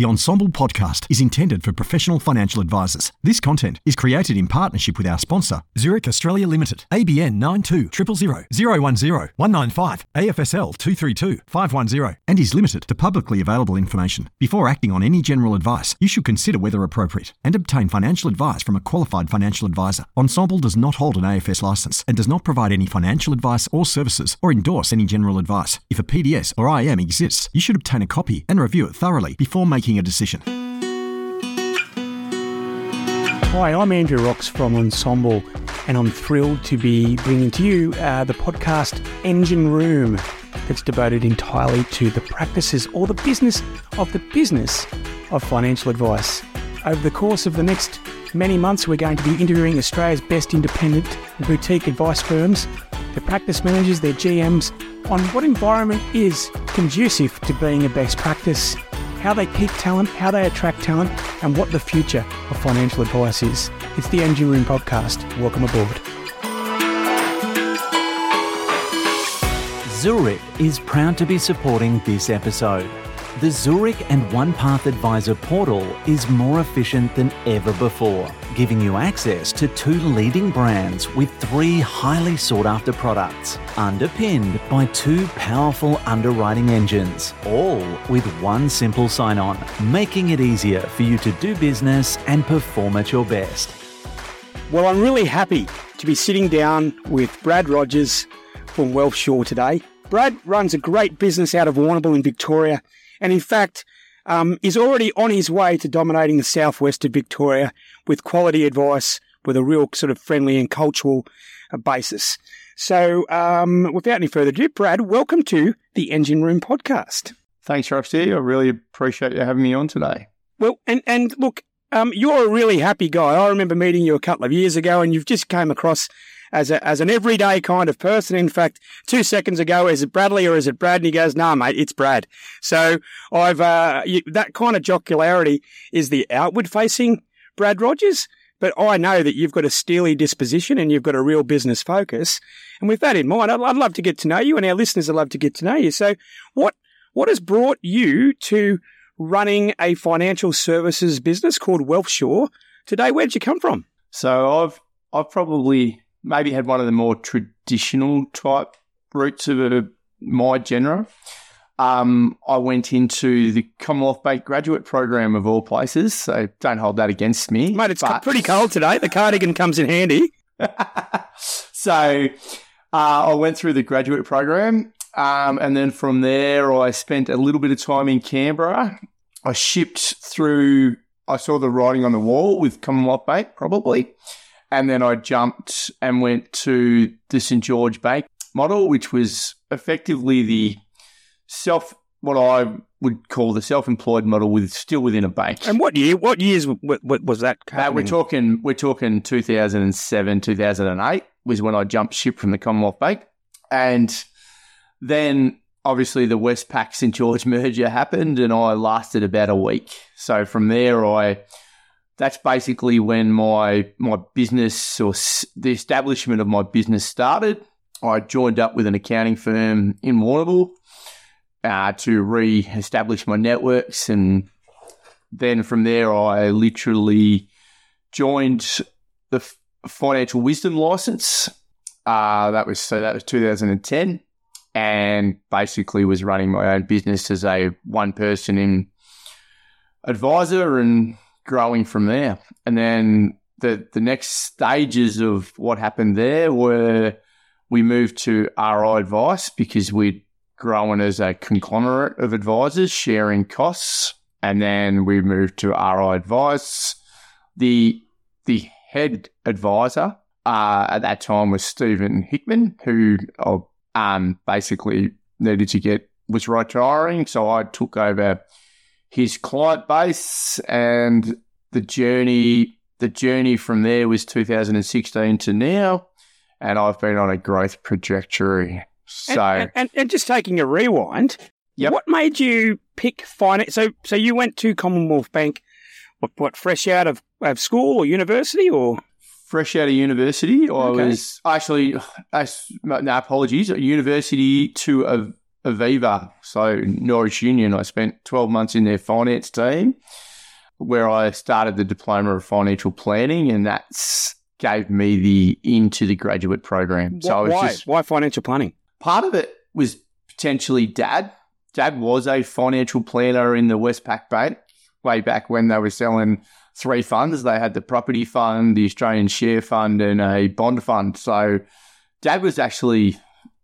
The Ensombl podcast is intended for professional financial advisors. This content is created in partnership with our sponsor, Zurich Australia Limited, ABN 92 000 010 195 AFSL 232 510, and is limited to publicly available information. Before acting on any general advice, you should consider whether appropriate and obtain financial advice from a qualified financial advisor. Ensombl does not hold an AFS license and does not provide any financial advice or services or endorse any general advice. If a PDS or IM exists, you should obtain a copy and review it thoroughly before making a decision. Hi, I'm Andrew Rocks from Ensombl, and I'm thrilled to be bringing to you uh, the podcast Engine Room that's devoted entirely to the practices or the business of the business of financial advice. Over the course of the next many months, we're going to be interviewing Australia's best independent boutique advice firms, their practice managers, their GMs, on what environment is conducive to being a best practice, how they keep talent, how they attract talent, and what the future of financial advice is. It's the Engine Room podcast. Welcome aboard. Zurich is proud to be supporting this episode. The Zurich and OnePath Advisor portal is more efficient than ever before, giving you access to two leading brands with three highly sought after products, underpinned by two powerful underwriting engines, all with one simple sign on, making it easier for you to do business and perform at your best. Well, I'm really happy to be sitting down with Brad Rogers from WealthShore today. Brad runs a great business out of Warrnambool in Victoria and in fact um, is already on his way to dominating the southwest of Victoria with quality advice with a real sort of friendly and cultural uh, basis. So, um, without any further ado, Brad, welcome to the Engine Room podcast. Thanks, Roxy. I really appreciate you having me on today. Well, and and look, um, you're a really happy guy. I remember meeting you a couple of years ago, and you've just came across as a, as an everyday kind of person. In fact, two seconds ago, is it Bradley or is it Brad? And he goes, "Nah, mate, it's Brad." So I've uh, you, that kind of jocularity is the outward facing Brad Rogers. But I know that you've got a steely disposition and you've got a real business focus. And with that in mind, I'd, I'd love to get to know you, and our listeners would love to get to know you. So, what what has brought you to running a financial services business called WealthShore today? Where did you come from? So I've I've probably maybe had one of the more traditional type routes of a, my genre. Um, I went into the Commonwealth Bank graduate program of all places, so don't hold that against me. Mate, it's but... pretty cold today. The cardigan comes in handy. so uh, I went through the graduate program, um, and then from there, I spent a little bit of time in Canberra. I shipped through. I saw the writing on the wall with Commonwealth Bank, probably. And then I jumped and went to the St. George Bank model, which was effectively the self, what I would call the self-employed model with still within a bank. And what year? What years what, what was that? Uh, we're talking. We're talking 2007, 2008 was when I jumped ship from the Commonwealth Bank, and then obviously the Westpac St George merger happened, and I lasted about a week. So from there, I that's basically when my my business or the establishment of my business started. I joined up with an accounting firm in Warrnambool uh, to re-establish my networks, and then from there, I literally joined the Financial Wisdom license. Uh, that was so that was 2010, and basically was running my own business as a one person in advisor and growing from there. And then the the next stages of what happened there were we moved to RI Advice because we'd grown as a conglomerate of advisors sharing costs. And then we moved to RI Advice. The the head advisor uh, at that time was Stephen Hickman, who uh, um, basically needed to get was retiring. So I took over his client base and the journey the journey from there was 2016 to now and I've been on a growth trajectory. So and, and, and just taking a rewind, yep. what made you pick finance? So so you went to Commonwealth Bank, what, what fresh out of, of school or university or? Fresh out of university, I okay. was actually, I, no apologies, university to a Aviva, so Norwich Union. I spent 12 months in their finance team where I started the diploma of financial planning, and that's gave me the into the graduate program. So why? Just, why financial planning? Part of it was potentially dad. Dad was a financial planner in the Westpac Bank way back when they were selling three funds. They had the property fund, the Australian share fund, and a bond fund. So dad was actually,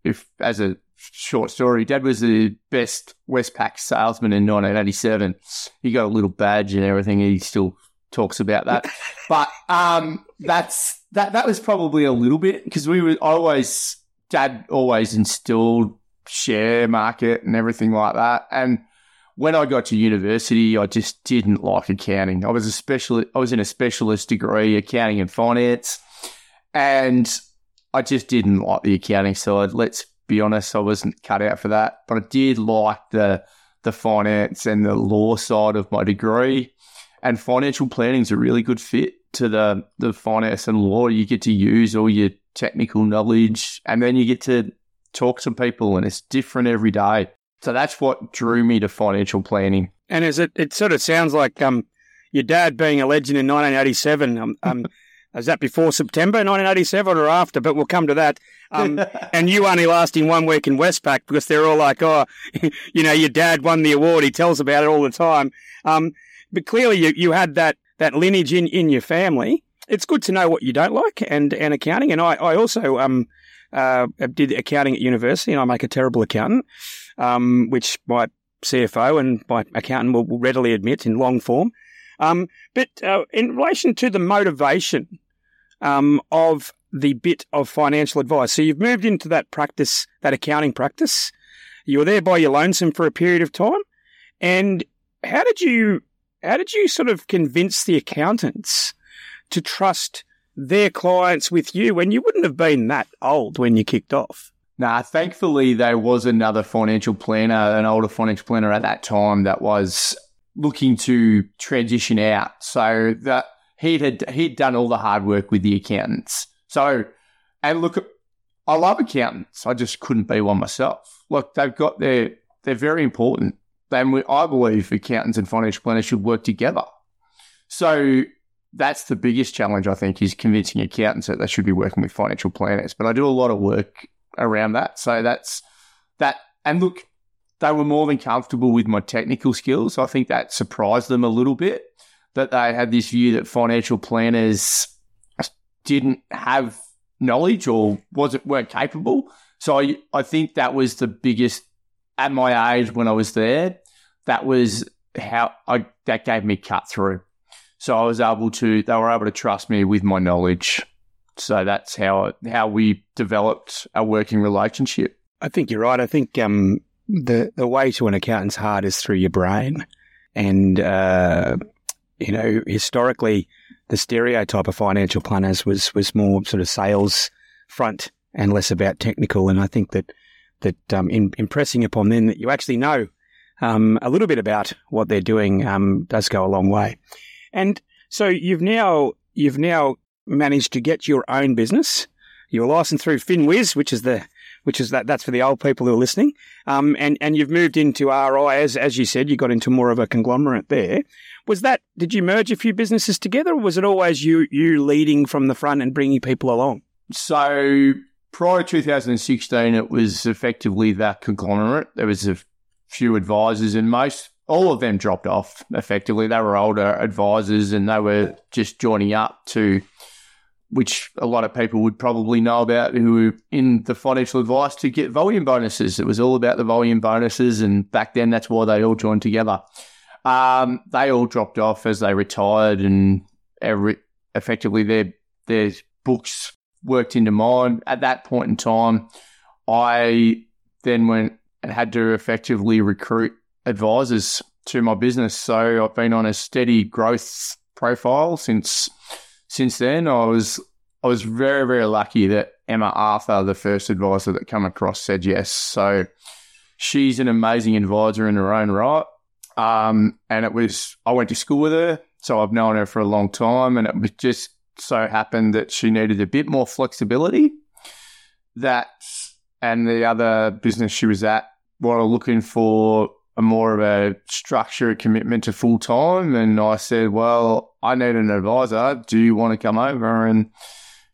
if as a short story, dad was the best Westpac salesman in 1987. He got a little badge and everything. He still talks about that. but um, that's that. That was probably a little bit because we were always dad always instilled share market and everything like that, and when I got to university, I just didn't like accounting. I was a special, I was in a specialist degree, accounting and finance, and I just didn't like the accounting side. Let's be honest, I wasn't cut out for that. But I did like the the finance and the law side of my degree. And financial planning is a really good fit to the the finance and law. You get to use all your technical knowledge, and then you get to talk to people, and it's different every day. So that's what drew me to financial planning. And is it? It sort of sounds like um, your dad being a legend in 1987. Um, um, is that before September 1987 or after? But we'll come to that. Um, and you only lasting one week in Westpac because they're all like, oh, you know, your dad won the award. He tells about it all the time. Um, but clearly you, you had that, that lineage in, in your family. It's good to know what you don't like and, and accounting. And I, I also um, uh, did accounting at university and I make a terrible accountant um, which my CFO and my accountant will, will readily admit in long form. Um, but uh, in relation to the motivation um, of the bit of financial advice, so you've moved into that practice, that accounting practice. You were there by your lonesome for a period of time, and how did you how did you sort of convince the accountants to trust their clients with you when you wouldn't have been that old when you kicked off? Nah, thankfully there was another financial planner, an older financial planner at that time that was looking to transition out. So that he had he'd done all the hard work with the accountants. So and look, I love accountants. I just couldn't be one myself. Look, they've got their they're very important. And I believe accountants and financial planners should work together. So that's the biggest challenge I think is convincing accountants that they should be working with financial planners. But I do a lot of work around that. So that's that. And look, they were more than comfortable with my technical skills. I think that surprised them a little bit that they had this view that financial planners didn't have knowledge or wasn't weren't capable. So I, I think that was the biggest at my age when I was there. That was how I that gave me cut through. So I was able to they were able to trust me with my knowledge. So that's how how we developed a working relationship. I think you're right. I think um, the the way to an accountant's heart is through your brain, and uh, you know historically the stereotype of financial planners was was more sort of sales front and less about technical. And I think that that um, in, impressing upon them that you actually know um, a little bit about what they're doing um, does go a long way. And so you've now you've now managed to get your own business. You're licensed through FinWiz, which is the which is that that's for the old people who are listening. Um, and and you've moved into RI as as you said, you got into more of a conglomerate there. Was that did you merge a few businesses together, or was it always you you leading from the front and bringing people along? So prior to 2016, it was effectively that conglomerate. There was a few advisors, and most all of them dropped off. Effectively, they were older advisors, and they were just joining up to which a lot of people would probably know about who were in the financial advice to get volume bonuses. It was all about the volume bonuses, and back then that's why they all joined together. Um, they all dropped off as they retired, and every, effectively their their books worked into mine. At that point in time, I then went and had to effectively recruit advisors to my business. So I've been on a steady growth profile since since then, I was I was very very lucky that Emma Arthur, the first advisor that come across, said yes. So she's an amazing advisor in her own right. Um, and it was I went to school with her, so I've known her for a long time, and it was just so happened that she needed a bit more flexibility. That and the other business she was at were looking for a more of a structured commitment to full time. And I said, well, I need an advisor. Do you want to come over? And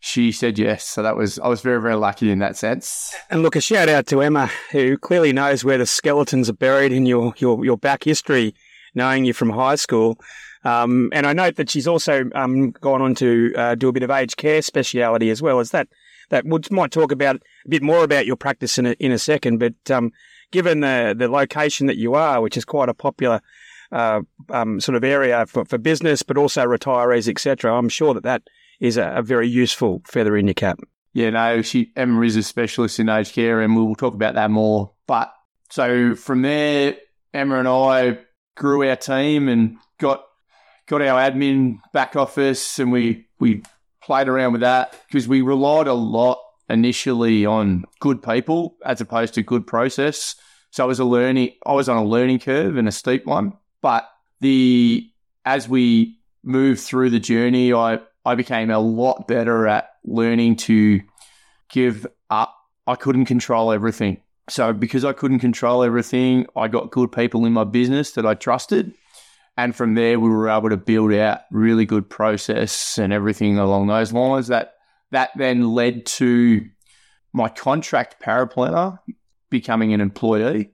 she said yes. So that was, I was very, very lucky in that sense. And look, a shout out to Emma, who clearly knows where the skeletons are buried in your, your, your back history, knowing you from high school. Um, and I note that she's also um, gone on to uh, do a bit of aged care speciality as well. As that that we might talk about a bit more about your practice in a, in a second. But um, given the the location that you are, which is quite a popular uh, um, sort of area for, for business, but also retirees, etc., I'm sure that that is a, a very useful feather in your cap. Yeah, no, she Emma is a specialist in aged care, and we'll talk about that more. But so from there, Emma and I grew our team and got got our admin back office, and we we played around with that because we relied a lot initially on good people as opposed to good process. So I was a learning, I was on a learning curve and a steep one. But the as we moved through the journey, I I became a lot better at learning to give up. I couldn't control everything. So because I couldn't control everything, I got good people in my business that I trusted and from there, we were able to build out really good process and everything along those lines. That that then led to my contract paraplanner becoming an employee,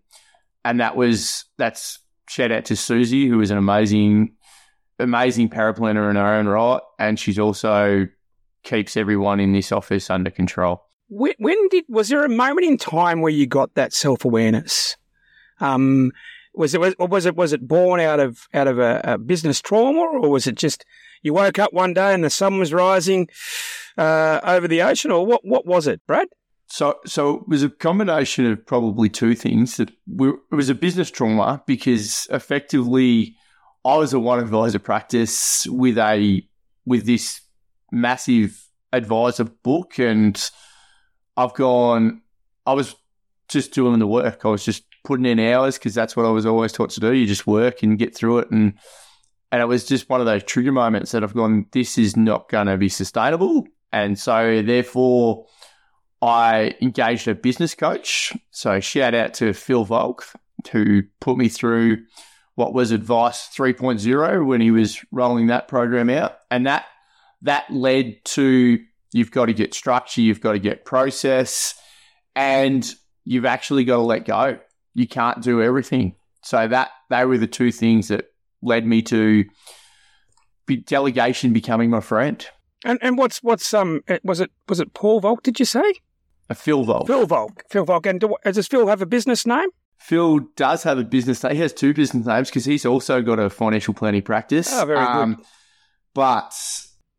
and that was that's shout out to Susie, who is an amazing, amazing paraplanner in her own right, and she's also keeps everyone in this office under control. When, when did was there a moment in time where you got that self awareness? Um, was it was, was it was it born out of out of a, a, business trauma, or was it just you woke up one day and the sun was rising uh, over the ocean, or what? What was it, Brad? So, so it was a combination of probably two things. That it was a business trauma because effectively, I was a one advisor practice with a with this massive advisor book, and I've gone. I was just doing the work. I was just putting in hours because that's what I was always taught to do. You just work and get through it. And and it was just one of those trigger moments that I've gone, this is not going to be sustainable. And so therefore, I engaged a business coach. So shout out to Phil Volk, who put me through what was Advice 3.0 when he was rolling that program out. And that that led to you've got to get structure, you've got to get process, and you've actually got to let go you can't do everything. So that they were the two things that led me to be, delegation becoming my friend. And and what's what's um was it was it Paul Volk? Did you say? A Phil Volk. Phil Volk. Phil Volk. And do, does Phil have a business name? Phil does have a business name. He has two business names because he's also got a financial planning practice. Oh, very um, good. But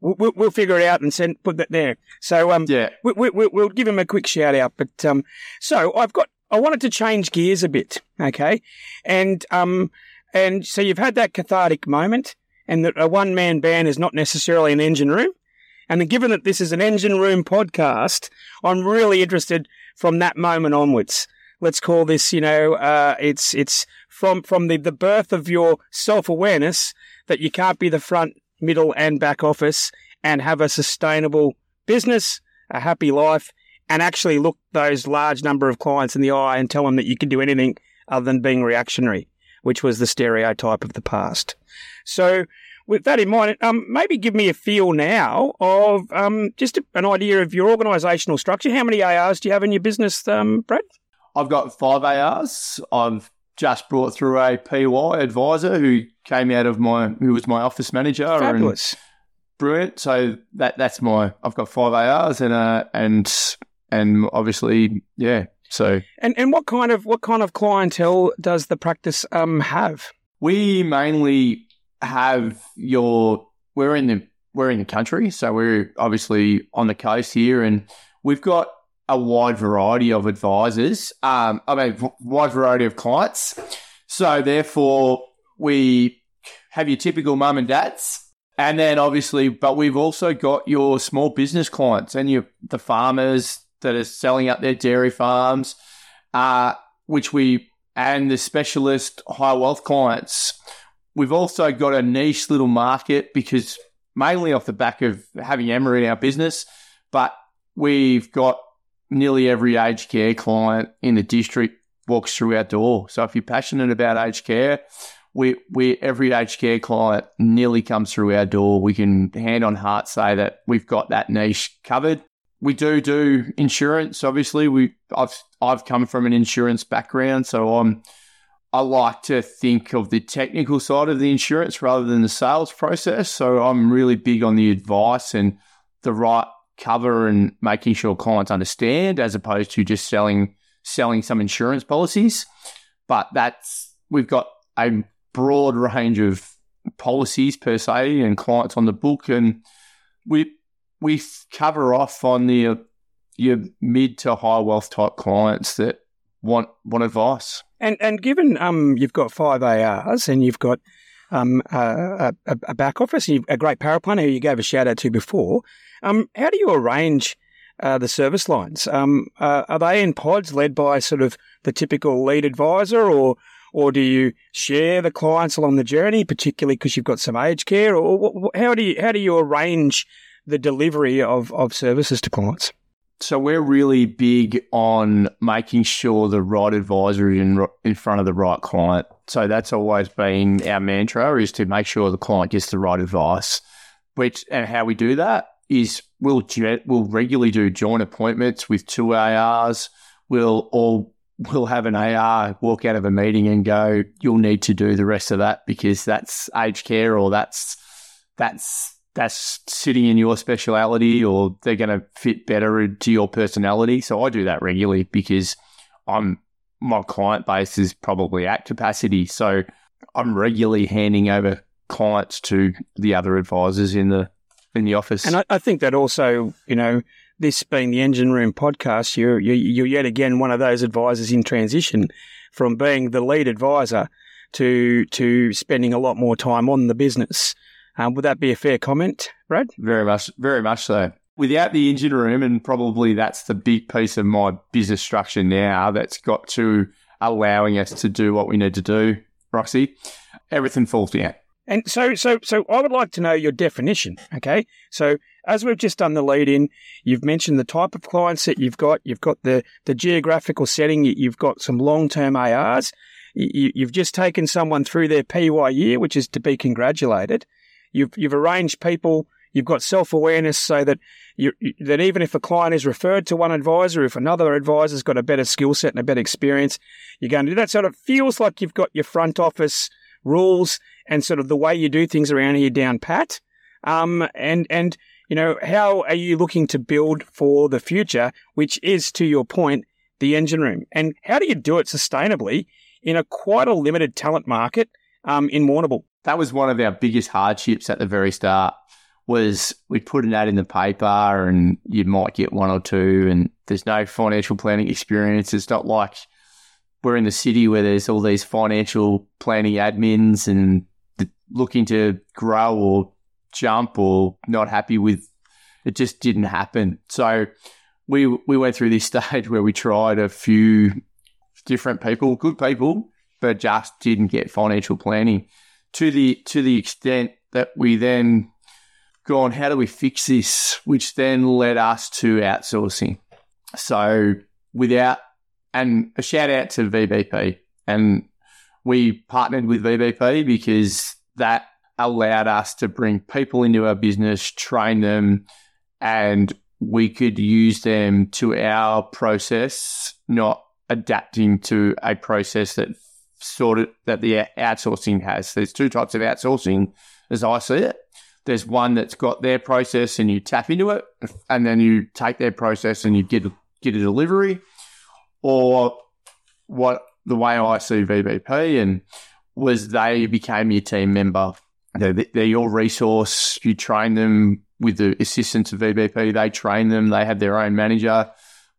We'll, we'll, figure it out and send put that there. So um, yeah, we, we, we'll give him a quick shout out. But um, so I've got I wanted to change gears a bit, okay? And um, and so you've had that cathartic moment, and that a one man band is not necessarily an engine room. And given that this is an engine room podcast, I'm really interested from that moment onwards. Let's call this, you know, uh, it's it's from from the, the birth of your self awareness that you can't be the front, middle, and back office and have a sustainable business, a happy life, and actually look those large number of clients in the eye and tell them that you can do anything other than being reactionary, which was the stereotype of the past. So, with that in mind, um, maybe give me a feel now of um, just an idea of your organisational structure. How many ARs do you have in your business, um, Brad? I've got five ARs. I've just brought through a PY advisor who came out of my, who was my office manager. Fabulous. Brilliant. So that that's my. I've got five ARs and uh and and obviously, yeah. So, and and what kind of what kind of clientele does the practice um have? We mainly have your. We're in the we're in the country, so we're obviously on the coast here, and we've got a wide variety of advisors. Um, I mean, wide variety of clients. So therefore, we have your typical mum and dads. And then obviously, but we've also got your small business clients and your the farmers, that are selling up their dairy farms, uh, which we and the specialist high wealth clients. We've also got a niche little market because mainly off the back of having Emma in our business, but we've got nearly every aged care client in the district walks through our door. So if you're passionate about aged care, we, we every aged care client nearly comes through our door. We can hand on heart say that we've got that niche covered. We do do insurance. Obviously, we I've I've come from an insurance background, so I'm I like to think of the technical side of the insurance rather than the sales process. So I'm really big on the advice and the right cover and making sure clients understand as opposed to just selling selling some insurance policies. But that's we've got a broad range of policies per se and clients on the book and we we cover off on the uh, your mid to high wealth type clients that want want advice. And and given um you've got five ARs and you've got um a, a, a back office, and a great paraplanner who you gave a shout out to before, um how do you arrange uh, the service lines? Um, uh, are they in pods led by sort of the typical lead advisor, or or do you share the clients along the journey, particularly because you've got some aged care, or how do you how do you arrange the delivery of, of services to clients? So we're really big on making sure the right advisor is in, in front of the right client. So that's always been our mantra is to make sure the client gets the right advice. Which and how we do that is we'll we'll regularly do joint appointments with two ARs. We'll all we'll have an AR walk out of a meeting and go, you'll need to do the rest of that because that's aged care or that's that's that's sitting in your speciality or they're going to fit better to your personality. So I do that regularly because I'm my client base is probably at capacity. So I'm regularly handing over clients to the other advisors in the in the office. And I, I think that also, you know, this being the Engine Room podcast, you're, you're, you're yet again one of those advisors in transition from being the lead advisor to to spending a lot more time on the business. Um, would that be a fair comment, Brad? Very much, very much so. Without the engine room, and probably that's the big piece of my business structure now that's got to allowing us to do what we need to do, Roxy, everything falls down. And so, so, so, I would like to know your definition. Okay, so as we've just done the lead in, you've mentioned the type of clients that you've got. You've got the the geographical setting. You've got some long term ARs. You, you've just taken someone through their PY year, which is to be congratulated. You've you've arranged people. You've got self awareness so that you that even if a client is referred to one advisor, if another advisor's got a better skill set and a better experience, you're going to do that. So it feels like you've got your front office rules and sort of the way you do things around here down pat. Um, and and you know how are you looking to build for the future, which is to your point, the engine room, and how do you do it sustainably in a quite a limited talent market um, in Warrnambool? that was one of our biggest hardships at the very start was we'd put an ad in the paper and you might get one or two and there's no financial planning experience. It's not like we're in the city where there's all these financial planning admins and looking to grow or jump or not happy with it just didn't happen. So we we went through this stage where we tried a few different people, good people, but just didn't get financial planning to the to the extent that we then gone, how do we fix this? Which then led us to outsourcing. So without and a shout out to VBP. And we partnered with VBP because that allowed us to bring people into our business, train them, and we could use them to our process, not adapting to a process that sort of that the outsourcing has. There's two types of outsourcing as I see it. There's one that's got their process and you tap into it, and then you take their process and you get get a delivery, or what the way I see VBP and was they became your team member. They're, they're your resource. You train them with the assistance of VBP. They train them. They have their own manager,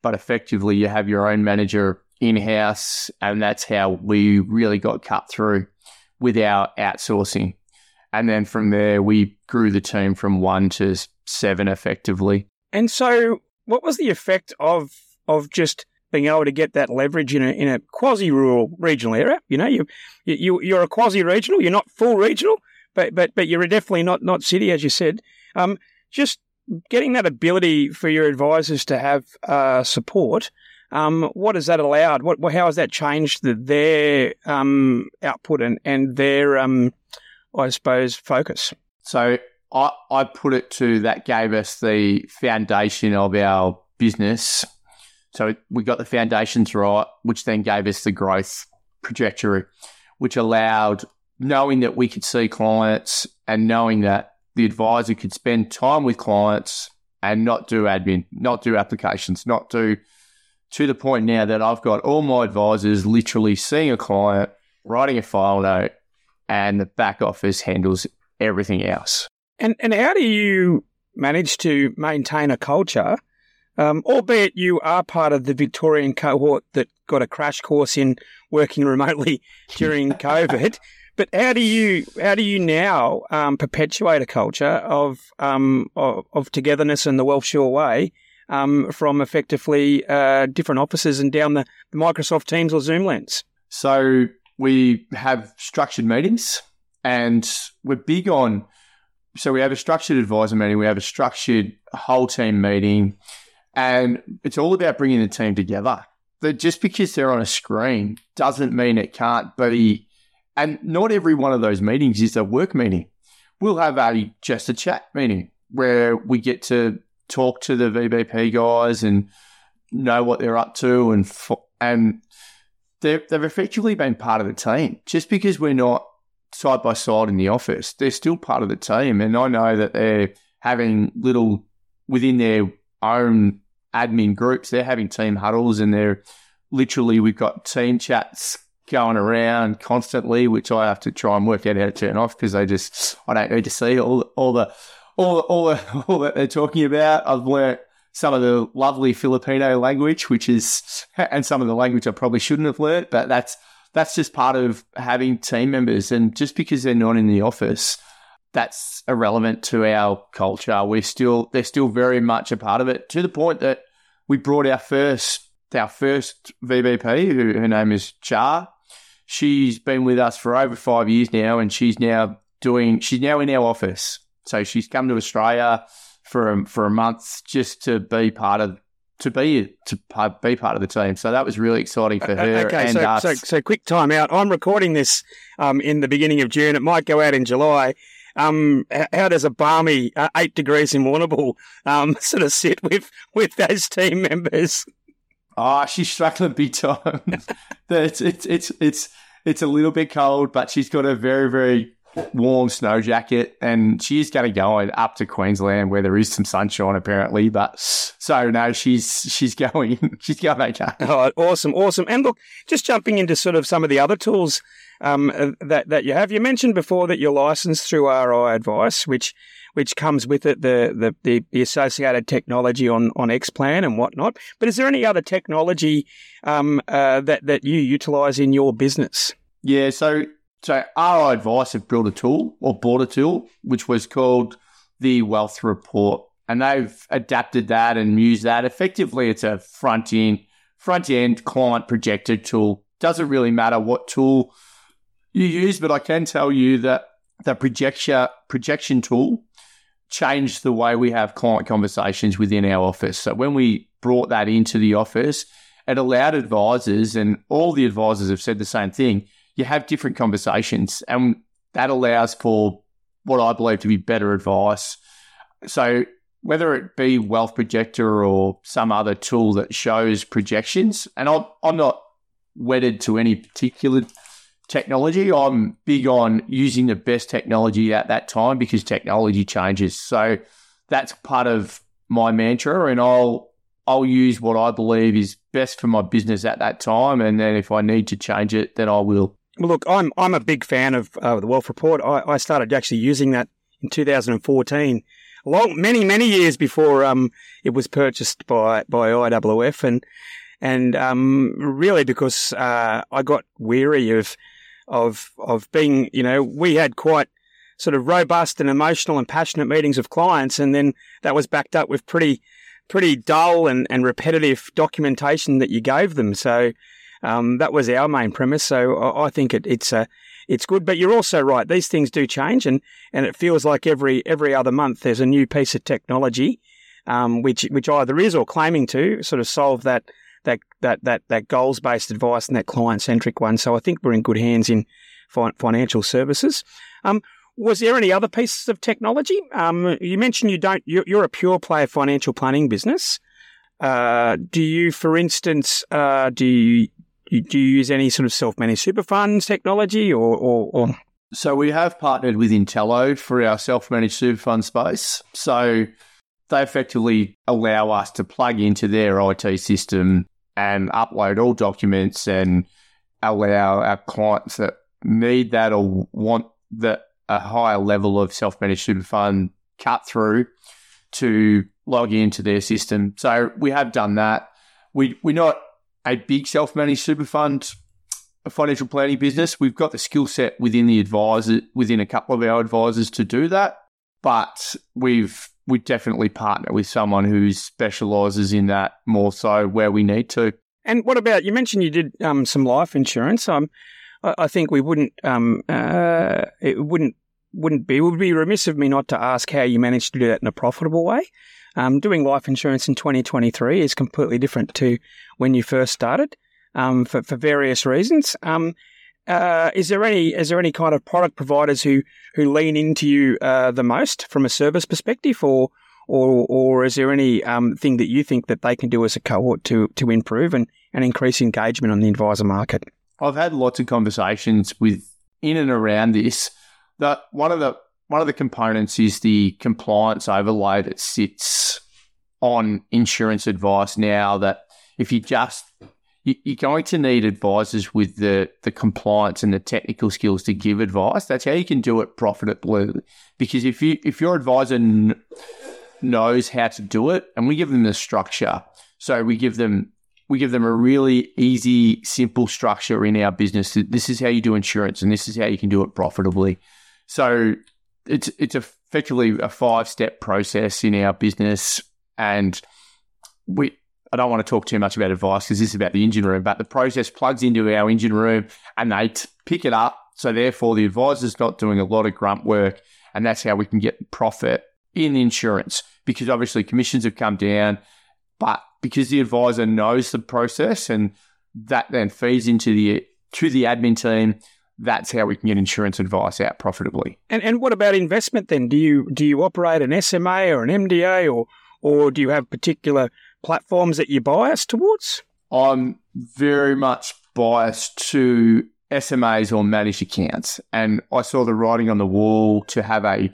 but effectively you have your own manager in house, and that's how we really got cut through with our outsourcing. And then from there, we grew the team from one to seven effectively. And so, what was the effect of of just being able to get that leverage in a in a quasi rural regional area? You know, you you you're a quasi regional, you're not full regional, but but but you're definitely not not city, as you said. Um, just getting that ability for your advisors to have uh, support Um, what has that allowed? What, how has that changed the, their um, output and, and their, um, I suppose, focus? So I, I put it to that gave us the foundation of our business. So we got the foundations right, which then gave us the growth trajectory, which allowed knowing that we could see clients and knowing that the advisor could spend time with clients and not do admin, not do applications, not do to the point now that I've got all my advisors literally seeing a client, writing a file note, and the back office handles everything else. And and how do you manage to maintain a culture, um, albeit you are part of the Victorian cohort that got a crash course in working remotely during COVID? But how do you how do you now um, perpetuate a culture of, um, of, of togetherness and the WealthShore way um, from effectively uh, different offices and down the, the Microsoft Teams or Zoom lens? So we have structured meetings, and we're big on. So we have a structured advisor meeting, we have a structured whole team meeting, and it's all about bringing the team together. That just because they're on a screen doesn't mean it can't be and not every one of those meetings is a work meeting. We'll have a just a chat meeting where we get to talk to the VBP guys and know what they're up to, and and they've they've effectively been part of the team. Just because we're not side by side in the office, they're still part of the team, and I know that they're having little within their own admin groups. They're having team huddles, and they're literally we've got team chats going around constantly, which I have to try and work out how to turn off because I just I don't need to see all all the all all the, all that they're talking about. I've learnt some of the lovely Filipino language, which is and some of the language I probably shouldn't have learnt, but that's that's just part of having team members. And just because they're not in the office, that's irrelevant to our culture. We're still they're still very much a part of it to the point that we brought our first our first VBP, who her name is Char, she's been with us for over five years now, and she's now doing. She's now in our office, so she's come to Australia for a, for a month just to be part of to be to be part of the team. So that was really exciting for her okay, and so, us. So, so quick time out. I'm recording this um, in the beginning of June. It might go out in July. Um, how does a balmy uh, eight degrees in Warrnambool um, sort of sit with with those team members? Oh, she's struggling big time. it's, it's it's it's it's a little bit cold, but she's got a very very warm snow jacket, and she is going to go up to Queensland where there is some sunshine apparently. But so no, she's she's going she's going okay. Oh, awesome, awesome. And look, just jumping into sort of some of the other tools um, uh, that that you have. You mentioned before that you're licensed through RI Advice, which which comes with it the, the, the, associated technology on, on Xplan and whatnot. But is there any other technology um, uh, that, that you utilize in your business? Yeah, so so RI Advice have built a tool or bought a tool which was called the Wealth Report, and they've adapted that and used that. Effectively, it's a front end front end client projected tool. Doesn't really matter what tool you use, but I can tell you that the projection projection tool changed the way we have client conversations within our office. So when we brought that into the office, it allowed advisors, and all the advisors have said the same thing. You have different conversations, and that allows for what I believe to be better advice. So whether it be Wealth Projector or some other tool that shows projections, and I'm, I'm not wedded to any particular technology. I'm big on using the best technology at that time because technology changes. So that's part of my mantra, and I'll I'll use what I believe is best for my business at that time, and then if I need to change it, then I will. Well, look, I'm I'm a big fan of uh, the Wealth Report. I, I started actually using that in 2014 long many many years before um, it was purchased by by IWF and and um, really because uh, I got weary of of of being, you know, we had quite sort of robust and emotional and passionate meetings of clients, and then that was backed up with pretty pretty dull and, and repetitive documentation that you gave them. So um, that was our main premise. So I, I think it, it's a it's good, but you're also right. These things do change, and, and it feels like every every other month there's a new piece of technology, um, which which either is or claiming to sort of solve that that that that that goals based advice and that client centric one. So I think we're in good hands in fi- financial services. Um, was there any other pieces of technology? Um, you mentioned you don't. You're, you're, a pure play financial planning business. Uh, do you, for instance, uh, do you do you use any sort of self managed super funds technology or, or, or so we have partnered with Intello for our self-managed super fund space. So they effectively allow us to plug into their IT system and upload all documents and allow our clients that need that or want the a higher level of self-managed super fund cut through to log into their system. So we have done that. We we're not a big self-managed super fund a financial planning business. We've got the skill set within the advisor, within a couple of our advisors to do that, but we've we definitely partner with someone who specialises in that more so where we need to. And what about you mentioned you did um, some life insurance? Um, I, I think we wouldn't um, uh, it wouldn't wouldn't be it would be remiss of me not to ask how you managed to do that in a profitable way. Um, doing life insurance in 2023 is completely different to when you first started um, for, for various reasons. Um, uh, is there any is there any kind of product providers who, who lean into you uh, the most from a service perspective, or or or is there any um, thing that you think that they can do as a cohort to to improve and, and increase engagement on the advisor market? I've had lots of conversations with in and around this. That one of the one of the components is the compliance overlay that sits on insurance advice now. That if you just you're going to need advisors with the, the compliance and the technical skills to give advice. That's how you can do it profitably. Because if you if your advisor n- knows how to do it, and we give them the structure, so we give them we give them a really easy, simple structure in our business. This is how you do insurance, and this is how you can do it profitably. So it's it's effectively a five step process in our business, and we I don't want to talk too much about advice because this is about the engine room, but the process plugs into our engine room and they t- pick it up. So therefore, the advisor's not doing a lot of grunt work, and that's how we can get profit in insurance because obviously commissions have come down, but because the advisor knows the process and that then feeds into the to the admin team, that's how we can get insurance advice out profitably. And and what about investment then? Do you do you operate an SMA or an MDA or or do you have particular platforms that you're biased towards? I'm very much biased to SMAs or managed accounts, and I saw the writing on the wall to have a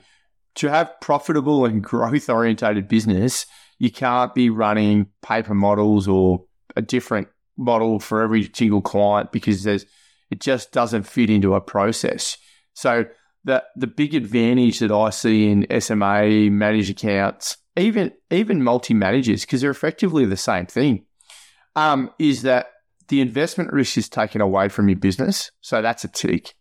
to have profitable and growth orientated business. You can't be running paper models or a different model for every single client because there's it just doesn't fit into a process. So the the big advantage that I see in SMA managed accounts even even multi managers because they're effectively the same thing. Um, is that the investment risk is taken away from your business, so that's a tick.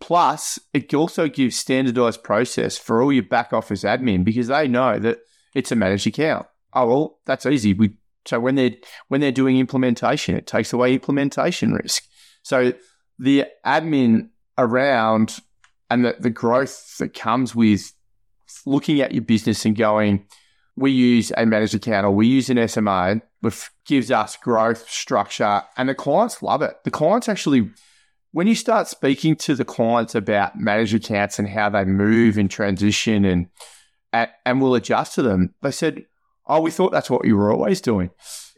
Plus, it also gives standardized process for all your back office admin because they know that it's a managed account. Oh well, that's easy. We so when they're when they're doing implementation, it takes away implementation risk. So the admin around and the, the growth that comes with looking at your business and going, we use a managed account or we use an SMA, which gives us growth, structure, and the clients love it. The clients actually, when you start speaking to the clients about managed accounts and how they move and transition and and will adjust to them, they said, "Oh, we thought that's what you were always doing."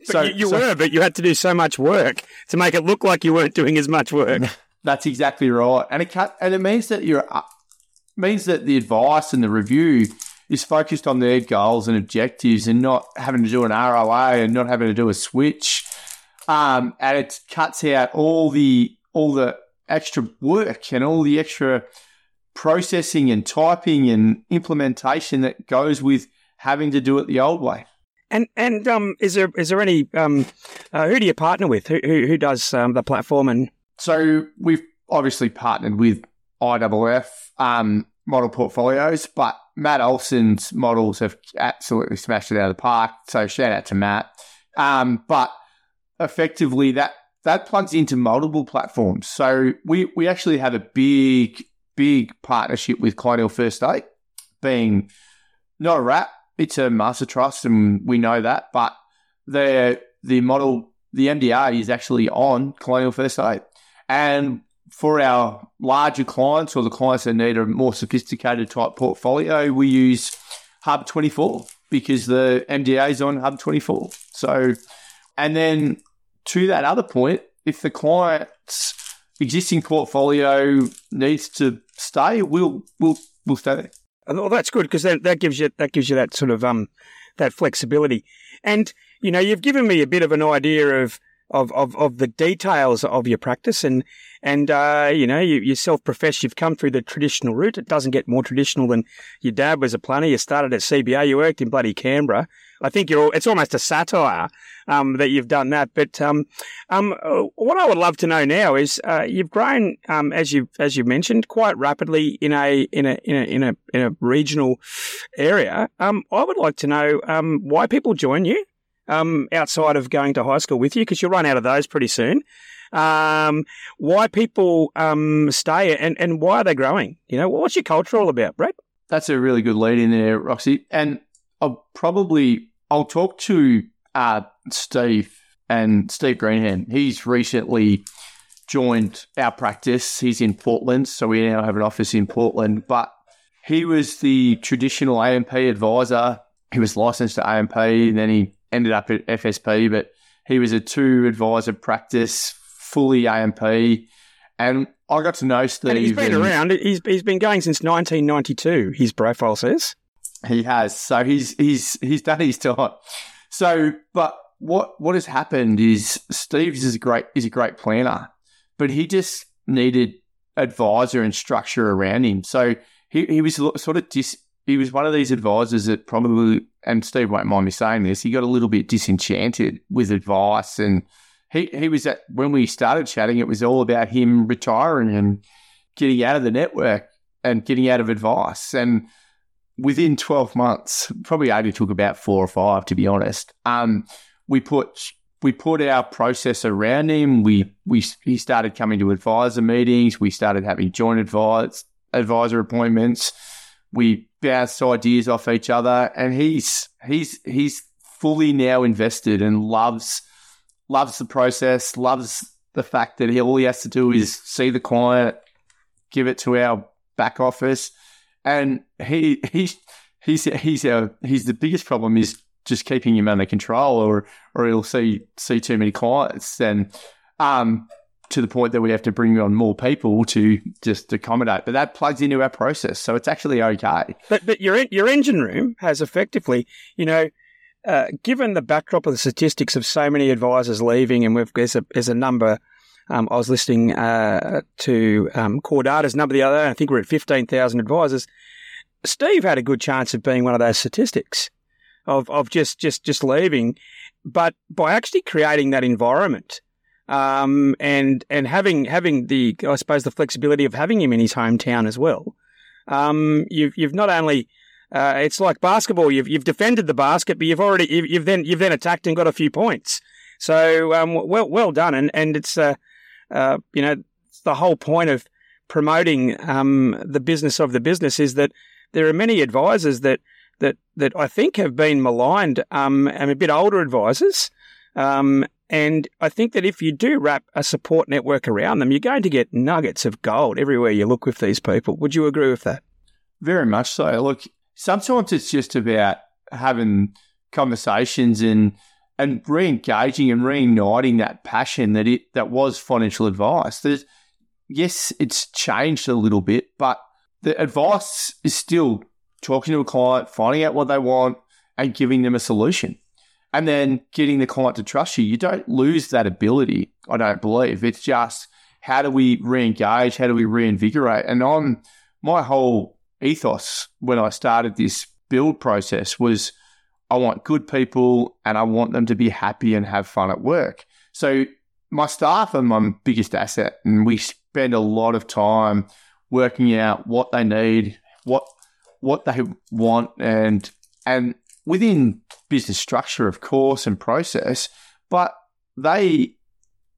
So you, you so, were, but you had to do so much work to make it look like you weren't doing as much work. That's exactly right, and it and it means that you're uh, means that the advice and the review is focused on their goals and objectives and not having to do an ROA and not having to do a switch. Um, and it cuts out all the all the extra work and all the extra processing and typing and implementation that goes with having to do it the old way. And and um, is there is there any um, uh, who do you partner with? Who who, who does um, the platform? And so we've obviously partnered with IWF um, model portfolios, but Matt Olson's models have absolutely smashed it out of the park. So shout out to Matt. Um, but effectively, that that plugs into multiple platforms. So we we actually have a big big partnership with Colonial First State, being not a wrap, it's a master trust, and we know that. But the the model the MDA is actually on Colonial First State. And for our larger clients or the clients that need a more sophisticated type portfolio, we use Hub 24 because the MDA is on Hub 24. So, and then to that other point, if the client's existing portfolio needs to stay, we'll we'll we'll stay there. Well, that's good because that, that gives you that gives you that sort of um that flexibility. And you know, you've given me a bit of an idea of of, of, of the details of your practice and and uh, you know you, you self-profess you've come through the traditional route. It doesn't get more traditional than your dad was a planner. You started at CBA. You worked in bloody Canberra. I think you're. It's almost a satire um, that you've done that. But um, um, what I would love to know now is uh, you've grown um, as you as you mentioned quite rapidly in a in a in a in a, in a regional area. Um, I would like to know um, why people join you um, outside of going to high school with you? Because you'll run out of those pretty soon. Um, why people um, stay and, and why are they growing? You know, what's your culture all about, Brad? That's a really good lead in there, Roxy. And I'll probably I'll talk to uh, Steve and Steve Greenham. He's recently joined our practice. He's in Portland, so we now have an office in Portland. But he was the traditional AMP advisor. He was licensed to AMP, and then he ended up at FSP, but he was a two advisor practice, fully AMP. And I got to know Steve. And he's been and around. He's, he's been going since 1992, his profile says. He has. So he's he's he's done his time. So, but what what has happened is Steve is a great is a great planner, but he just needed advisor and structure around him. So he, he was sort of dis, he was one of these advisors that probably, and Steve won't mind me saying this, he got a little bit disenchanted with advice. And he, he was at, when we started chatting, it was all about him retiring and getting out of the network and getting out of advice. And within 12 months, probably only took about four or five, to be honest. Um, we put, we put our process around him. We, we, he started coming to advisor meetings. We started having joint advice, advisor appointments we bounce ideas off each other, and he's he's he's fully now invested and loves loves the process, loves the fact that he all he has to do is see the client, give it to our back office, and he he's he's he's our he's the biggest problem is just keeping him under control, or or he'll see see too many clients, and um to the point that we have to bring on more people to just accommodate. But that plugs into our process, so it's actually okay. But but your your engine room has effectively, you know. Uh, given the backdrop of the statistics of so many advisors leaving, and we've, there's a there's a number um, I was listening uh, to um, Core Data's number the other day. I think we're at 15,000 advisors. Steve had a good chance of being one of those statistics of, of just, just, just leaving. But by actually creating that environment um, and and having having the I suppose the flexibility of having him in his hometown as well. Um, you've you've not only uh, it's like basketball. You've you've defended the basket, but you've already you've, you've then you've then attacked and got a few points. So um, well well done, and and it's uh, uh, you know the whole point of promoting um, the business of the business is that there are many advisors that that that I think have been maligned um, and a bit older advisors um, and I think that if you do wrap a support network around them, you're going to get nuggets of gold everywhere you look with these people. Would you agree with that? Very much so. Look, sometimes it's just about having conversations and and re-engaging and reigniting that passion that it that was financial advice. There's, yes, it's changed a little bit, but the advice is still talking to a client, finding out what they want, and giving them a solution and then getting the client to trust you. You don't lose that ability, I don't believe. It's just how do we re engage? How do we reinvigorate? And on my whole ethos when I started this build process was I want good people and I want them to be happy and have fun at work. So my staff are my biggest asset, and we spend a lot of time working out what they need, what what they want, and and within business structure, of course, and process, but they,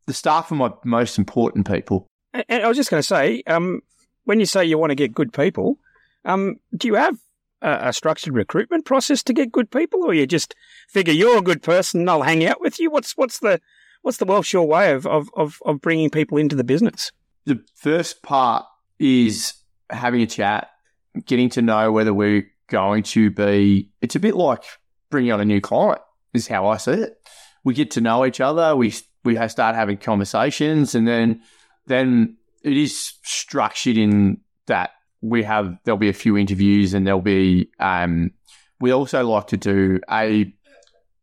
the staff are my most important people. And I was just going to say, um, when you say you want to get good people, um, do you have a, a, structured recruitment process to get good people, or you just figure you're a good person, they'll hang out with you? What's what's the what's the WealthShore way of, of, of, of bringing people into the business? The first part is having a chat, getting to know whether we're going to be. It's a bit like bringing on a new client. Is how I see it. We get to know each other. We we start having conversations, and then then it is structured in that we have there'll be a few interviews, and there'll be um, we also like to do a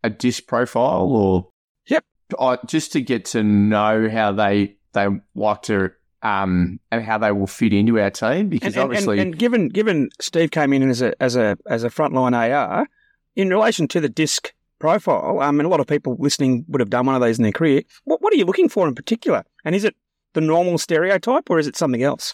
a disc profile or yep, uh, just to get to know how they they like to um, and how they will fit into our team because and, obviously and, and, given given Steve came in as a as a as a frontline AR in relation to the disc profile, um, I mean, a lot of people listening would have done one of those in their career. What what are you looking for in particular? And is it the normal stereotype or is it something else?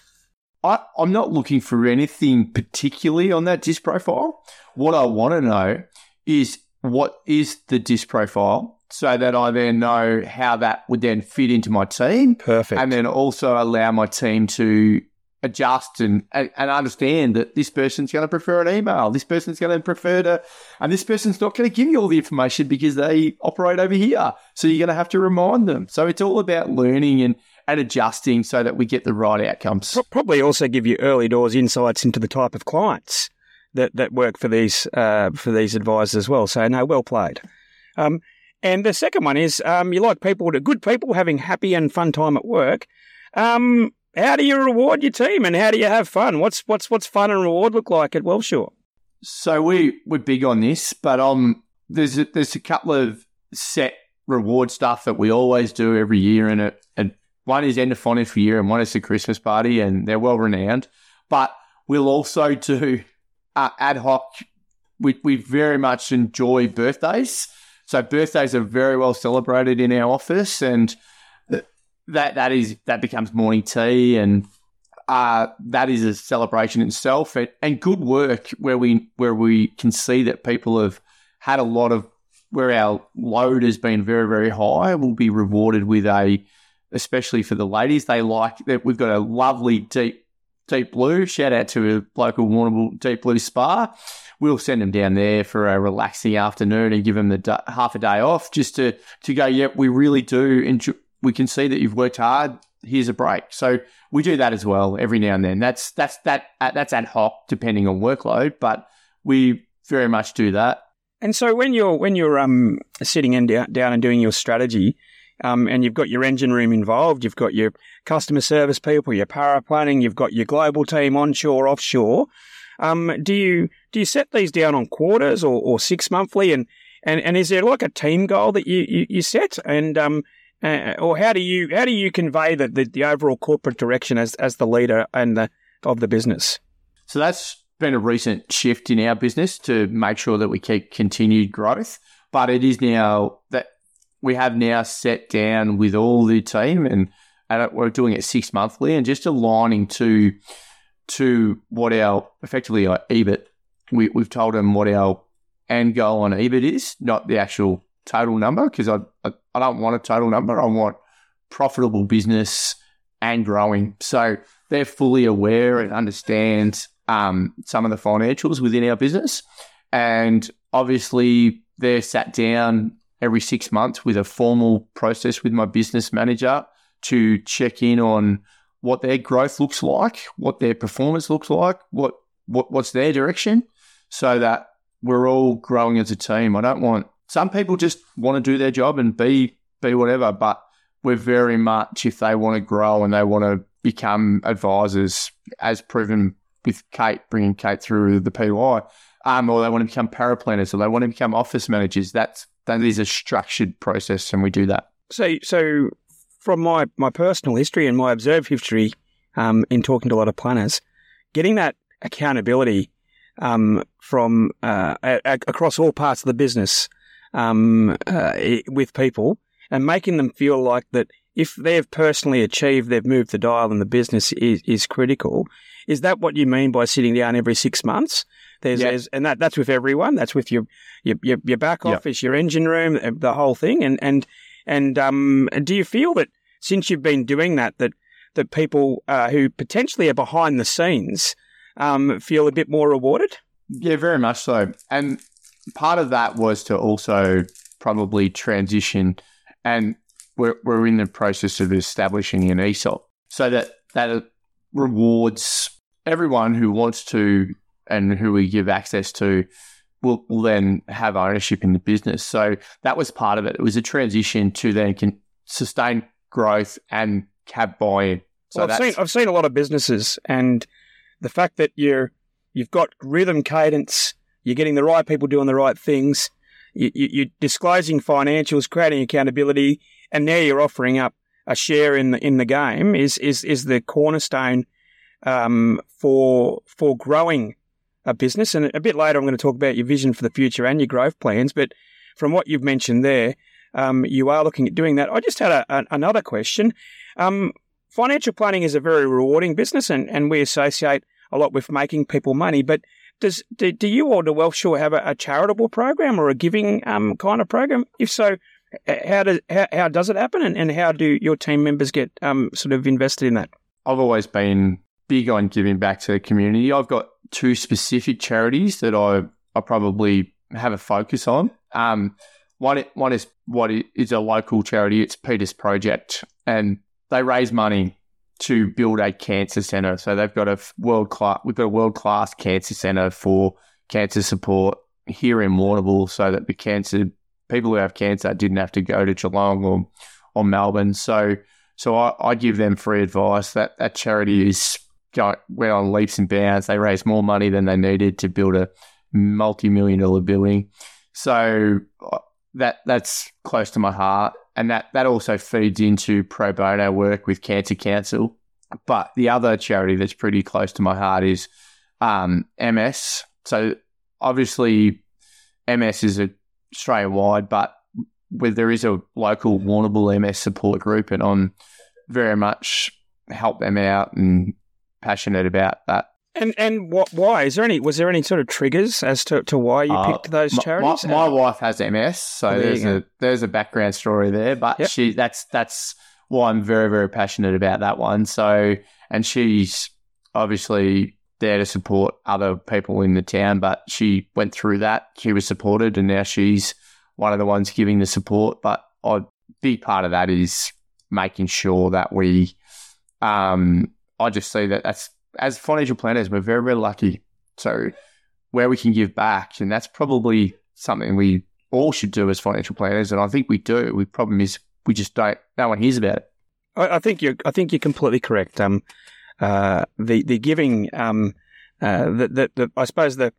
I, I'm not looking for anything particularly on that disc profile. What I want to know is what is the disc profile so that I then know how that would then fit into my team. Perfect. And then also allow my team to adjust and, and, understand that this person's going to prefer an email, this person's going to prefer to, and this person's not going to give you all the information because they operate over here. So you're going to have to remind them. So it's all about learning and, and adjusting so that we get the right outcomes. Probably also give you early doors insights into the type of clients that, that work for these uh, for these advisors as well. So no, well played. Um, and the second one is um, you like people to good people having happy and fun time at work. Um, how do you reward your team and how do you have fun? What's what's what's fun and reward look like at WealthShore? So we we're big on this, but um, there's a, there's a couple of set reward stuff that we always do every year, and it and one is end of financial year, and one is the Christmas party, and they're well renowned. But we'll also do uh, ad hoc. We we very much enjoy birthdays. So birthdays are very well celebrated in our office, and that that is that becomes morning tea, and uh, that is a celebration itself, and, and good work where we where we can see that people have had a lot of where our load has been very very high. Will be rewarded with a, especially for the ladies, they like that we've got a lovely deep deep blue. Shout out to a local Warrnambool deep blue spa. We'll send them down there for a relaxing afternoon and give them the half a day off just to to go. Yep, we really do enjoy we can see that you've worked hard. Here's a break. So we do that as well every now and then. That's that's that uh, that's ad hoc depending on workload, but we very much do that. And so when you're when you're um sitting in down, and doing your strategy, um, and you've got your engine room involved, you've got your customer service people, your power planning, you've got your global team onshore, offshore. Um, do you do you set these down on quarters or, or six monthly, and, and and is there like a team goal that you, you, you set? And um, uh, or how do you how do you convey the, the, the, overall corporate direction as as the leader and the of the business? So that's been a recent shift in our business to make sure that we keep continued growth. But it is now that we have now set down with all the team and, and we're doing it six monthly and just aligning to to what our effectively our EBIT. We, we've told them what our end goal on EBIT is, not the actual total number because I, I, I don't want a total number. I want profitable business and growing. So they're fully aware and understand um, some of the financials within our business, and obviously they're sat down every six months with a formal process with my business manager to check in on what their growth looks like, what their performance looks like, what, what what's their direction, so that we're all growing as a team. I don't want some people just want to do their job and be be whatever, but we're very much if they want to grow and they want to become advisors, as proven with Kate bringing Kate through the PY, um, or they want to become paraplanners or they want to become office managers. That's that is a structured process, and we do that. So, so from my my personal history and my observed history, um, in talking to a lot of planners, getting that accountability um, from uh, a, across all parts of the business um, uh, with people and making them feel like that if they've personally achieved, they've moved the dial and the business is, is critical. Is that what you mean by sitting down every six months? There's, yeah. there's and that, that's with everyone. That's with your, your, your, your back office, your engine room, uh, the whole thing. And, and, and, um, do you feel that since you've been doing that, that, that people, uh, who potentially are behind the scenes, um, feel a bit more rewarded? Yeah, very much so. And part of that was to also probably transition and we're, we're in the process of establishing an ESOP so that that rewards everyone who wants to and who we give access to will, will then have ownership in the business. So that was part of it. It was a transition to then can sustain growth and have buy-in. So well, I've seen I've seen a lot of businesses, and the fact that you're you've got rhythm, cadence, you're getting the right people doing the right things, you, you, you're disclosing financials, creating accountability, and now you're offering up a share in the in the game is is is the cornerstone um, for for growing a business. And a bit later, I'm going to talk about your vision for the future and your growth plans. But from what you've mentioned there, um, you are looking at doing that. I just had a, a, another question. Um, financial planning is a very rewarding business, and, and we associate a lot with making people money. But does do, do you or the Shore have a, a, charitable program or a giving um, kind of program? If so, how does how, how does it happen, and, and how do your team members get um, sort of invested in that? I've always been big on giving back to the community. I've got two specific charities that I I probably have a focus on. Um, one one is what is a local charity. It's Peter's Project, and they raise money to build a cancer center. So they've got a world class. We've got a world class cancer center for cancer support here in Warrnambool, so that the cancer people who have cancer didn't have to go to Geelong or or Melbourne. So so I, I give them free advice. That that charity is went on leaps and bounds. They raised more money than they needed to build a multi-million dollar building. So that that's close to my heart, and that that also feeds into pro bono work with Cancer Council. But the other charity that's pretty close to my heart is um, MS. So obviously, MS is a Australia wide, but where there is a local Warrnambool MS support group, and I'm very much help them out and passionate about that. And and what? Why is there any? Was there any sort of triggers as to, to why you uh, picked those charities? My, my, wife has MS, so oh, there's a there's a background story there. But yep. she that's that's why I'm very very passionate about that one. So and she's obviously there to support other people in the town, but she went through that. She was supported, and now she's one of the ones giving the support. But a big part of that is making sure that we um, I just see that that's as financial planners, we're very, very lucky. So where we can give back, and that's probably something we all should do as financial planners, and I think we do. The problem is we just don't. No one hears about it. I, I think you're. I think you're completely correct. Um, uh, the the giving, um, uh, the, the, the I suppose the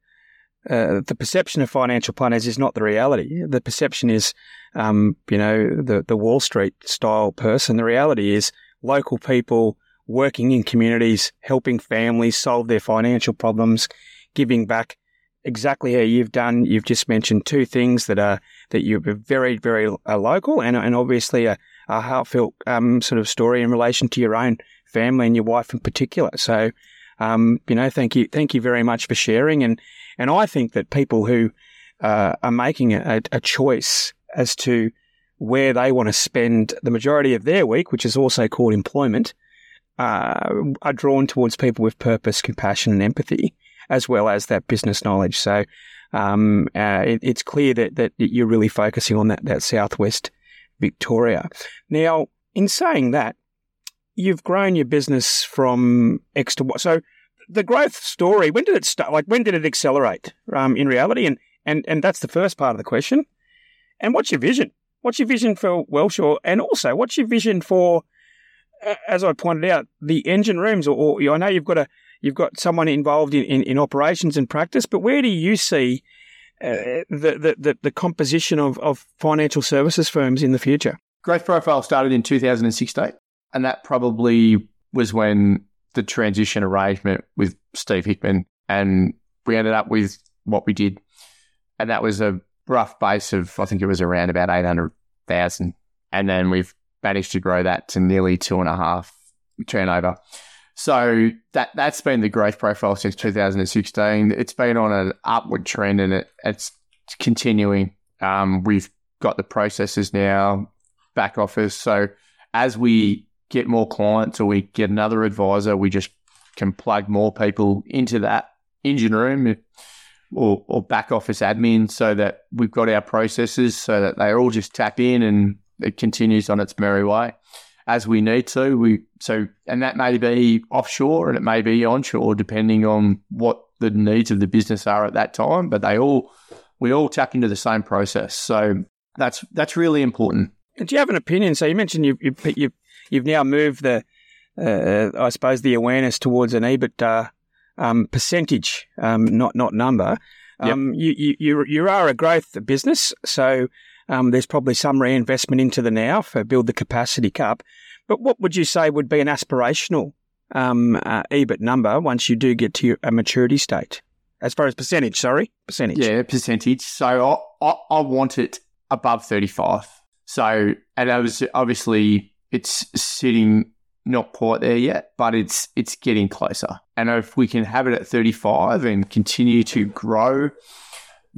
uh, the perception of financial planners is not the reality. The perception is, um, you know, the the Wall Street style person. The reality is local people working in communities, helping families solve their financial problems, giving back exactly how you've done. You've just mentioned two things that are that you're very, very uh, local and, and obviously a, a heartfelt um, sort of story in relation to your own family and your wife in particular. So, um, you know, thank you, thank you very much for sharing. And and I think that people who uh, are making a, a choice as to where they want to spend the majority of their week, which is also called employment, uh, are drawn towards people with purpose, compassion, and empathy, as well as that business knowledge. So um, uh, it, it's clear that, that you're really focusing on that, that southwest Victoria. Now, in saying that, you've grown your business from X to Y. So the growth story, when did it start? Like, when did it accelerate um, in reality? And, and, and that's the first part of the question. And what's your vision? What's your vision for WealthShore? And also, what's your vision for as I pointed out, the engine rooms, or, or I know you've got a you've got someone involved in, in, in operations and practice, but where do you see uh, the, the, the composition of, of financial services firms in the future? Growth Profile started in 2016, and that probably was when the transition arrangement with Steve Hickman, and we ended up with what we did, and that was a rough base of I think it was around about 800,000, and then we've managed to grow that to nearly two and a half turnover. So that that's been the growth profile since 2016. It's been on an upward trend and it, it's continuing. Um, we've got the processes now, back office. So as we get more clients or we get another advisor, we just can plug more people into that engine room or, or back office admin so that we've got our processes so that they all just tap in and it continues on its merry way as we need to. We so and that may be offshore and it may be onshore, depending on what the needs of the business are at that time. But they all we all tap into the same process. So that's that's really important. Do you have an opinion? So you mentioned you've you've, you've, you've now moved the uh, I suppose the awareness towards an EBITDA um, percentage, um, not not number. Um, yep. you, you you are a growth business, so um, there's probably some reinvestment into the now for build the capacity cup. But what would you say would be an aspirational um, uh, EBIT number once you do get to your, a maturity state? As far as percentage, sorry, percentage. Yeah, percentage. So I, I, I want it above 35. So, and I was obviously it's sitting not quite there yet, but it's it's getting closer. And if we can have it at 35 and continue to grow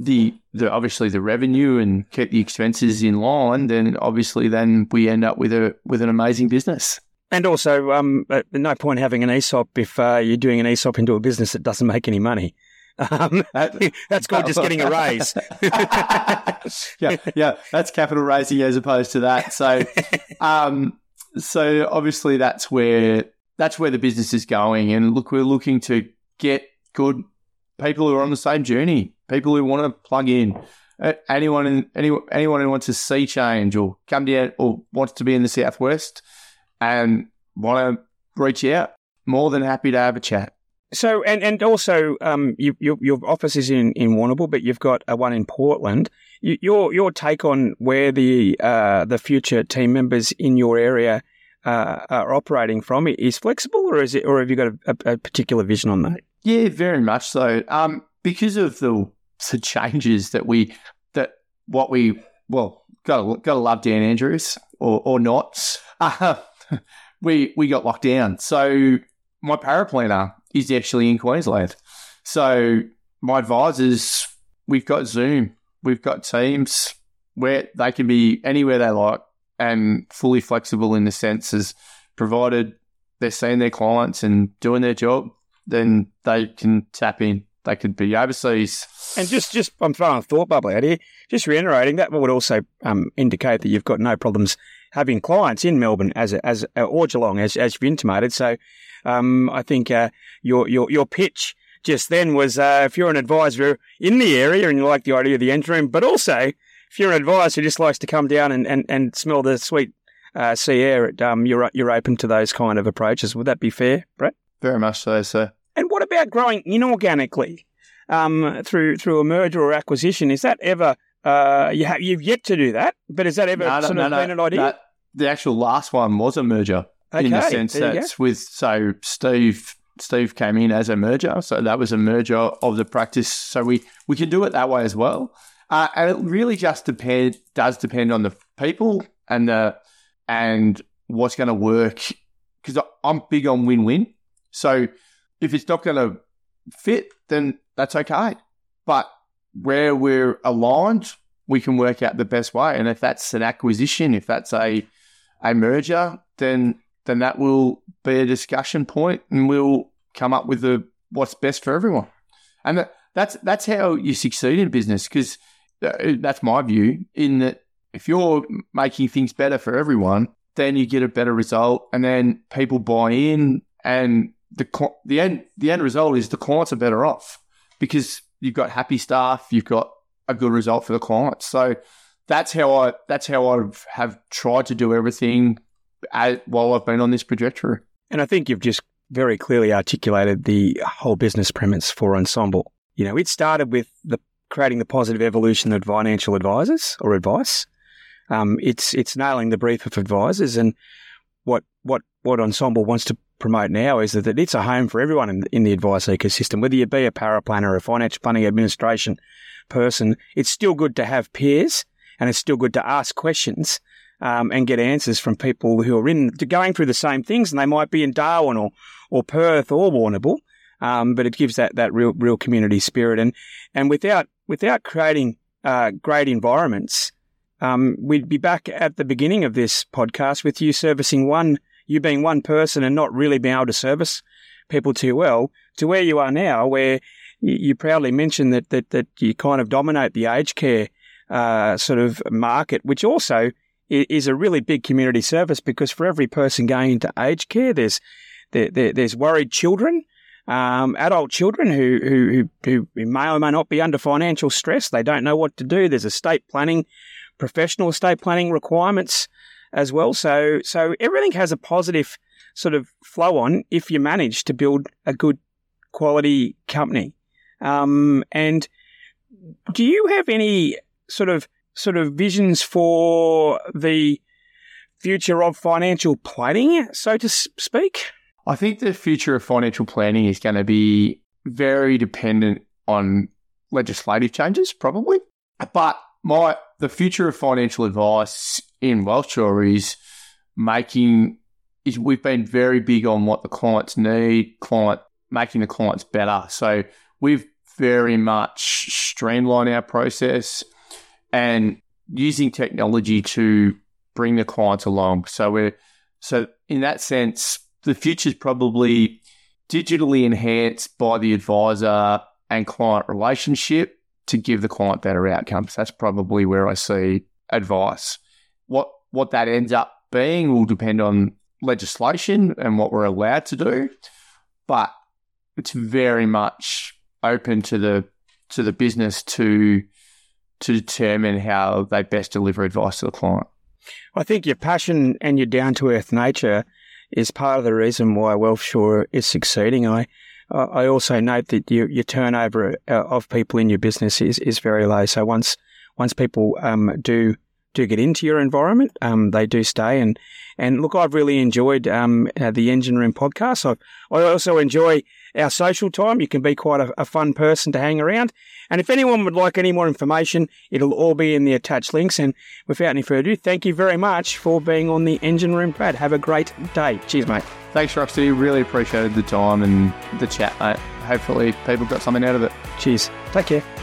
the the obviously the revenue and keep the expenses in line, then obviously then we end up with a with an amazing business. And also, um, no point having an ESOP if uh, you're doing an ESOP into a business that doesn't make any money. Um, that's called just getting a raise. yeah, yeah, that's capital raising as opposed to that. So, um, so obviously that's where that's where the business is going. And look, we're looking to get good people who are on the same journey, people who want to plug in. Uh, anyone in, anyone anyone who wants to see change or come down or wants to be in the southwest and want to reach out, more than happy to have a chat. So and and also, um, you, your your office is in in Warrnambool, but you've got a one in Portland. You, your your take on where the uh, the future team members in your area uh, are operating from is flexible, or is it, or have you got a, a particular vision on that? Yeah, very much so. Um, because of the the changes that we that what we well gotta gotta love Dan Andrews or or not. Uh, we we got locked down. So my paraplanner is actually in Queensland. So my advisors, we've got Zoom, we've got Teams where they can be anywhere they like and fully flexible in the sense as provided they're seeing their clients and doing their job, then they can tap in. They could be overseas. And just, just I'm throwing a thought bubble out here. Just reiterating that would also um, indicate that you've got no problems having clients in Melbourne as a, as a, or Geelong, as, as you've intimated. So um, I think uh, your your your pitch just then was uh, if you're an advisor in the area and you like the idea of the room, but also if you're an advisor who just likes to come down and, and, and smell the sweet uh, sea air, um, you're you're open to those kind of approaches. Would that be fair, Brad? Very much so, sir. And what about growing inorganically um, through through a merger or acquisition? Is that ever uh, you have you've yet to do that, but is that ever no, sort no, of no, been an idea? The actual last one was a merger okay, in the sense that with so Steve Steve came in as a merger, so that was a merger of the practice. So we we can do it that way as well, uh, and it really just depend does depend on the people and the and what's going to work. Because I'm big on win win. So if it's not going to fit, then that's okay. But where we're aligned, we can work out the best way. And if that's an acquisition, if that's a a merger, then then that will be a discussion point, and we'll come up with the what's best for everyone. And that's that's how you succeed in business because uh, that's my view. In that, if you're making things better for everyone, then you get a better result, and then people buy in, and the the end the end result is the clients are better off because you've got happy staff, you've got a good result for the clients. So that's how I that's how I have tried to do everything while I've been on this trajectory. And I think you've just very clearly articulated the whole business premise for Ensombl. You know, it started with the creating the positive evolution of financial advisors or advice. Um, it's it's nailing the brief of advisors, and what what what Ensombl wants to promote now is that, it's a home for everyone in, in the advice ecosystem. Whether you be a paraplanner or a financial planning administration person, it's still good to have peers and it's still good to ask questions um, and get answers from people who are in going through the same things, and they might be in Darwin or or Perth or Warrnambool. Um, but it gives that that real real community spirit, and and without without creating uh, great environments, um, we'd be back at the beginning of this podcast with you servicing one, you being one person and not really being able to service people too well, to where you are now, where you, proudly mentioned that that that you kind of dominate the aged care uh, sort of market, which also is a really big community service because for every person going into aged care, there's there, there, there's worried children, um, adult children who, who who who may or may not be under financial stress. They don't know what to do. There's estate planning, professional estate planning requirements as well. So so everything has a positive sort of flow on if you manage to build a good quality company. Um, and do you have any sort of sort of visions for the future of financial planning, so to speak? I think the future of financial planning is going to be very dependent on legislative changes, probably. But my the future of financial advice in WealthShore is making is we've been very big on what the clients need, client making the clients better. So we've very much streamlined our process and using technology to bring the clients along. So we're so in that sense, the future is probably digitally enhanced by the advisor and client relationship to give the client better outcomes. That's probably where I see advice. What what that ends up being will depend on legislation and what we're allowed to do, but it's very much open to the to the business to to determine how they best deliver advice to the client. I think your passion and your down to earth nature is part of the reason why Wealthshore is succeeding. I I also note that your, your turnover uh, of people in your business is, is very low. So once once people um, do do get into your environment, um, they do stay. And and look, I've really enjoyed um, uh, the Engine Room podcast. I I also enjoy our social time. You can be quite a, a, fun person to hang around. And if anyone would like any more information, it'll all be in the attached links. And without any further ado, thank you very much for being on the Engine Room, Brad. Have a great day. Cheers, mate. Thanks, Roxy. Really appreciated the time and the chat, mate. Hopefully, people got something out of it. Cheers. Take care.